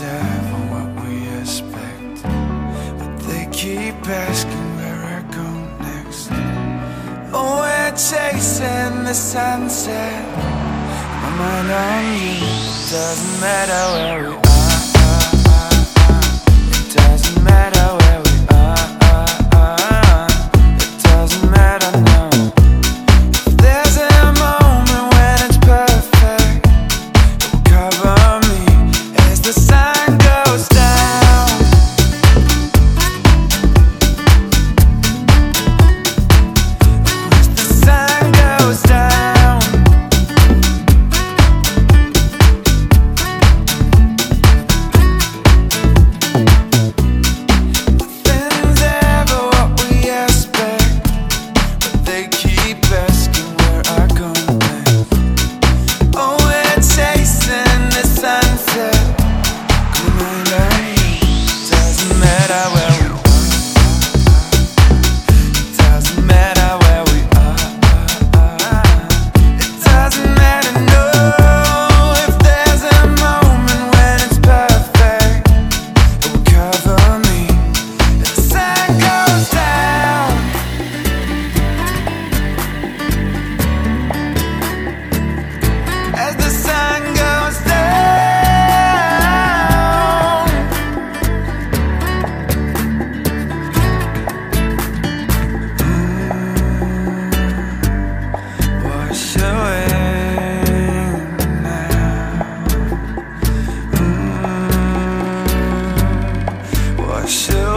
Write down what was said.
ever what we expect. But they keep asking where I go next. Oh, we're chasing the sunset. My mind on you, doesn't matter where we are myself